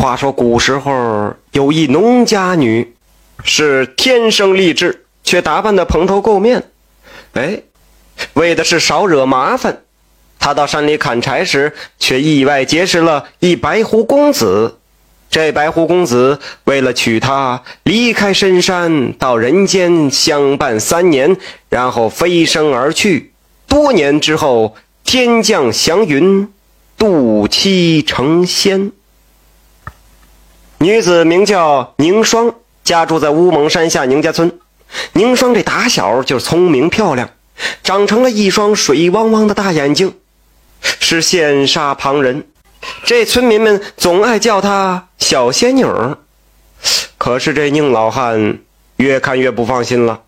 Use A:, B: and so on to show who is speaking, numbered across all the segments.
A: 话说古时候有一农家女，是天生丽质，却打扮的蓬头垢面。哎，为的是少惹麻烦，她到山里砍柴时，却意外结识了一白狐公子。这白狐公子为了娶她，离开深山到人间相伴三年，然后飞升而去。多年之后，天降祥云，渡妻成仙。女子名叫宁霜，家住在乌蒙山下宁家村。宁霜这打小就聪明漂亮，长成了一双水汪汪的大眼睛，是羡煞旁人。这村民们总爱叫她小仙女儿。可是这宁老汉越看越不放心了，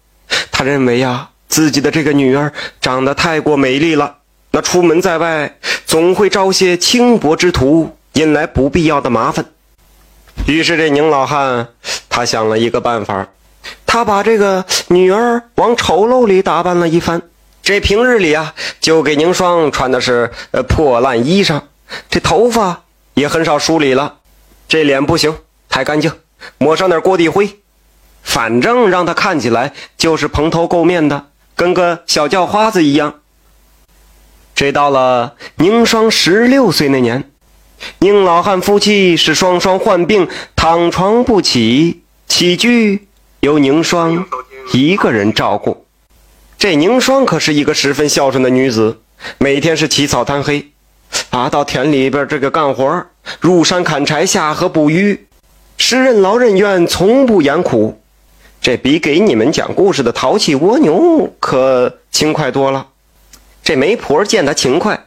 A: 他认为呀，自己的这个女儿长得太过美丽了，那出门在外总会招些轻薄之徒，引来不必要的麻烦。于是这宁老汉他想了一个办法，他把这个女儿往丑陋里打扮了一番。这平日里啊，就给宁霜穿的是呃破烂衣裳，这头发也很少梳理了，这脸不行，太干净，抹上点锅底灰，反正让他看起来就是蓬头垢面的，跟个小叫花子一样。这到了宁霜十六岁那年。宁老汉夫妻是双双患病，躺床不起，起居由宁霜一个人照顾。这宁霜可是一个十分孝顺的女子，每天是起早贪黑，爬，到田里边这个干活，入山砍柴，下河捕鱼，是任劳任怨，从不言苦。这比给你们讲故事的淘气蜗牛可轻快多了。这媒婆见他勤快。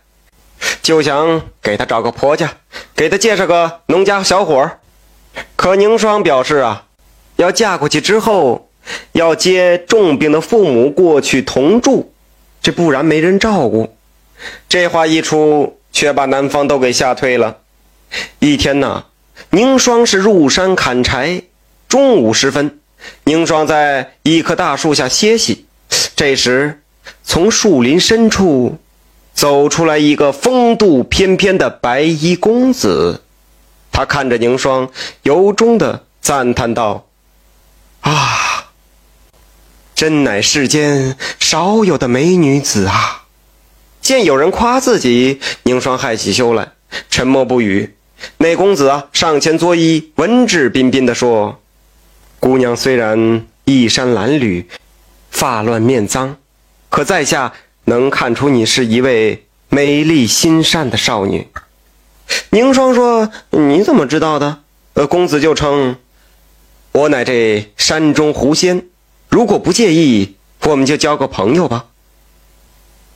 A: 就想给他找个婆家，给他介绍个农家小伙可宁霜表示啊，要嫁过去之后，要接重病的父母过去同住，这不然没人照顾。这话一出，却把男方都给吓退了。一天呢，宁霜是入山砍柴，中午时分，宁霜在一棵大树下歇息，这时从树林深处。走出来一个风度翩翩的白衣公子，他看着宁霜，由衷的赞叹道：“啊，真乃世间少有的美女子啊！”见有人夸自己，宁霜害起羞来，沉默不语。那公子啊，上前作揖，文质彬彬的说：“姑娘虽然衣衫褴褛，发乱面脏，可在下……”能看出你是一位美丽心善的少女。宁霜说：“你怎么知道的？”呃，公子就称：“我乃这山中狐仙，如果不介意，我们就交个朋友吧。”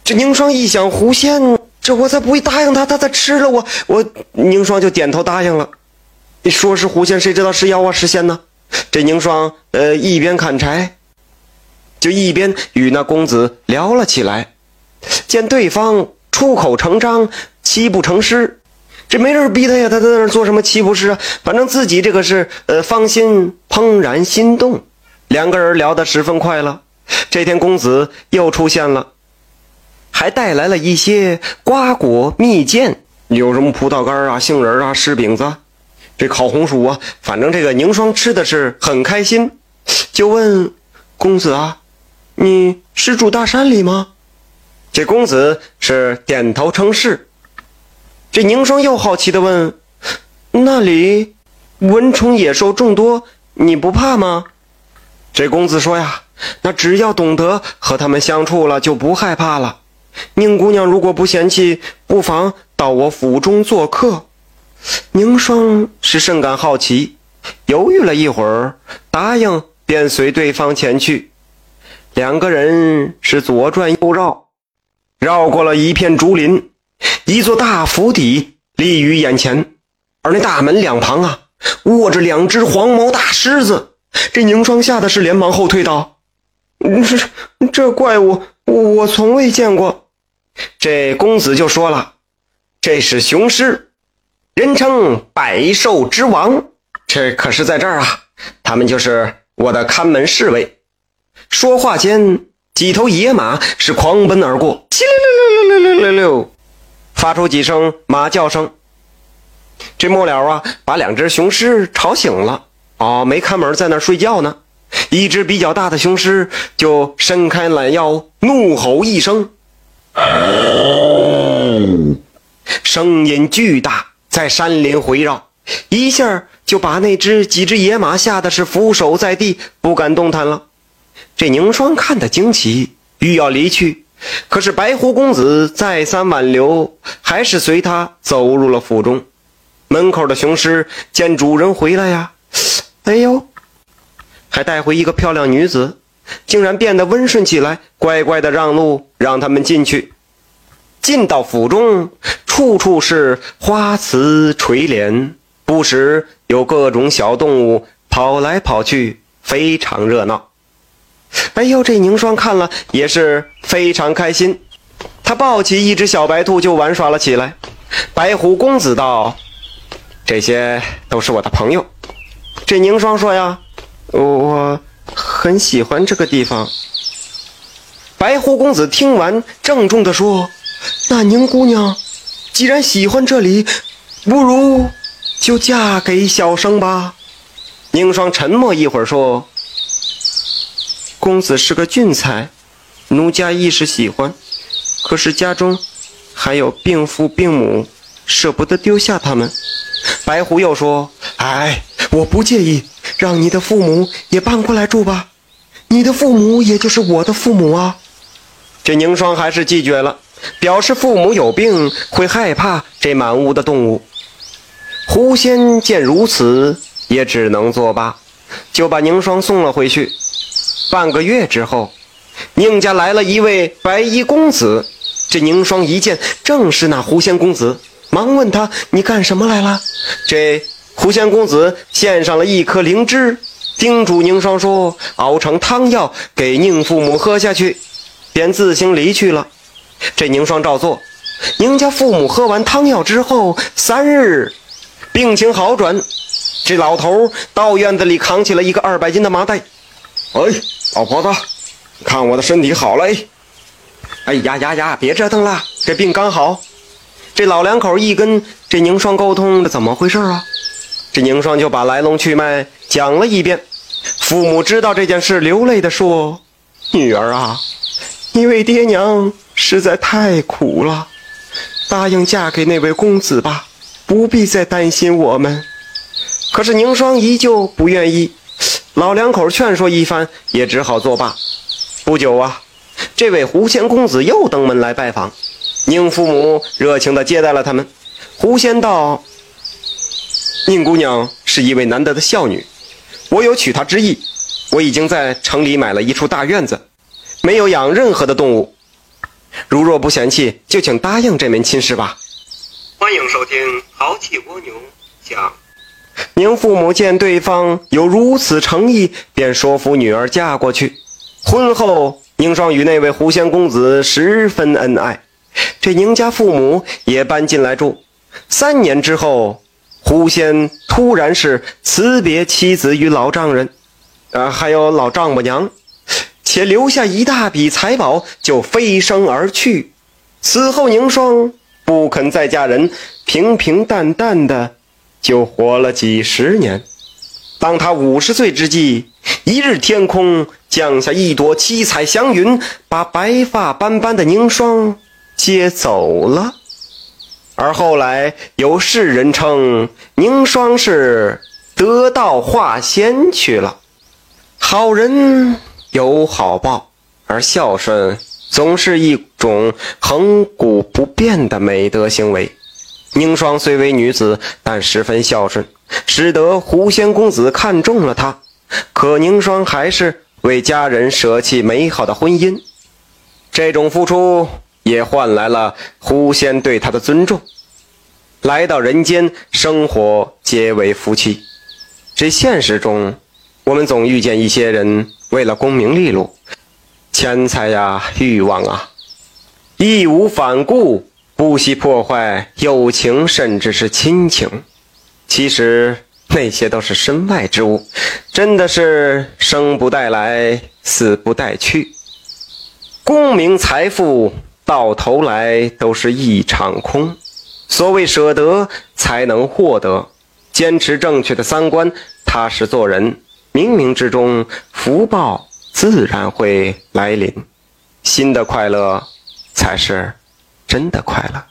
A: 这凝霜一想，狐仙，这我才不会答应他，他再吃了我，我凝霜就点头答应了。说是狐仙，谁知道是妖啊，是仙呢？这凝霜，呃，一边砍柴，就一边与那公子聊了起来。见对方出口成章，七步成诗，这没人逼他呀，他在那做什么七步诗啊？反正自己这个是呃芳心怦然心动，两个人聊得十分快乐。这天公子又出现了，还带来了一些瓜果蜜饯，有什么葡萄干啊、杏仁啊、柿饼子，这烤红薯啊，反正这个凝霜吃的是很开心，就问公子啊，你是住大山里吗？这公子是点头称是。这宁霜又好奇地问：“那里蚊虫野兽众多，你不怕吗？”这公子说：“呀，那只要懂得和他们相处了，就不害怕了。宁姑娘如果不嫌弃，不妨到我府中做客。”宁霜是甚感好奇，犹豫了一会儿，答应，便随对方前去。两个人是左转右绕。绕过了一片竹林，一座大府邸立于眼前，而那大门两旁啊，卧着两只黄毛大狮子。这宁霜吓得是连忙后退道：“这这怪物，我从未见过。”这公子就说了：“这是雄狮，人称百兽之王。这可是在这儿啊，他们就是我的看门侍卫。”说话间。几头野马是狂奔而过，叽溜溜溜溜溜溜溜，发出几声马叫声。这末了啊，把两只雄狮吵醒了。哦，没看门，在那睡觉呢。一只比较大的雄狮就伸开懒腰，怒吼一声，声音巨大，在山林回绕，一下就把那只几只野马吓得是俯首在地，不敢动弹了。这宁霜看得惊奇，欲要离去，可是白狐公子再三挽留，还是随他走入了府中。门口的雄狮见主人回来呀，哎呦！还带回一个漂亮女子，竟然变得温顺起来，乖乖的让路，让他们进去。进到府中，处处是花瓷垂帘，不时有各种小动物跑来跑去，非常热闹。哎呦，这宁霜看了也是非常开心，他抱起一只小白兔就玩耍了起来。白狐公子道：“这些都是我的朋友。”这宁霜说呀。我很喜欢这个地方。白狐公子听完，郑重地说：“那宁姑娘既然喜欢这里，不如就嫁给小生吧。”宁霜沉默一会儿，说：“公子是个俊才，奴家亦是喜欢，可是家中还有病父病母，舍不得丢下他们。”白狐又说：“哎，我不介意。”让你的父母也搬过来住吧，你的父母也就是我的父母啊。这凝霜还是拒绝了，表示父母有病会害怕这满屋的动物。狐仙见如此，也只能作罢，就把凝霜送了回去。半个月之后，宁家来了一位白衣公子，这宁霜一见正是那狐仙公子，忙问他：“你干什么来了？”这。狐仙公子献上了一颗灵芝，叮嘱宁霜说：“熬成汤药给宁父母喝下去。”便自行离去了。这宁霜照做。宁家父母喝完汤药之后，三日病情好转。这老头到院子里扛起了一个二百斤的麻袋。哎，老婆子，看我的身体好了。哎呀呀呀，别折腾了，这病刚好。这老两口一跟这宁霜沟通，这怎么回事啊？这宁霜就把来龙去脉讲了一遍，父母知道这件事，流泪的说：“女儿啊，你为爹娘实在太苦了，答应嫁给那位公子吧，不必再担心我们。”可是宁霜依旧不愿意，老两口劝说一番，也只好作罢。不久啊，这位狐仙公子又登门来拜访，宁父母热情地接待了他们。狐仙道。宁姑娘是一位难得的孝女，我有娶她之意。我已经在城里买了一处大院子，没有养任何的动物。如若不嫌弃，就请答应这门亲事吧。欢迎收听《豪气蜗牛》讲。宁父母见对方有如此诚意，便说服女儿嫁过去。婚后，宁霜与那位狐仙公子十分恩爱，这宁家父母也搬进来住。三年之后。狐仙突然是辞别妻子与老丈人，啊，还有老丈母娘，且留下一大笔财宝，就飞升而去。此后，宁霜不肯再嫁人，平平淡淡的就活了几十年。当他五十岁之际，一日天空降下一朵七彩祥云，把白发斑斑的凝霜接走了。而后来有世人称凝霜是得道化仙去了。好人有好报，而孝顺总是一种恒古不变的美德行为。宁霜虽为女子，但十分孝顺，使得狐仙公子看中了她。可宁霜还是为家人舍弃美好的婚姻，这种付出。也换来了狐仙对他的尊重。来到人间，生活结为夫妻。这现实中，我们总遇见一些人，为了功名利禄、钱财呀、欲望啊，义无反顾，不惜破坏友情，甚至是亲情。其实那些都是身外之物，真的是生不带来，死不带去。功名财富。到头来都是一场空，所谓舍得，才能获得。坚持正确的三观，踏实做人，冥冥之中福报自然会来临。新的快乐，才是真的快乐。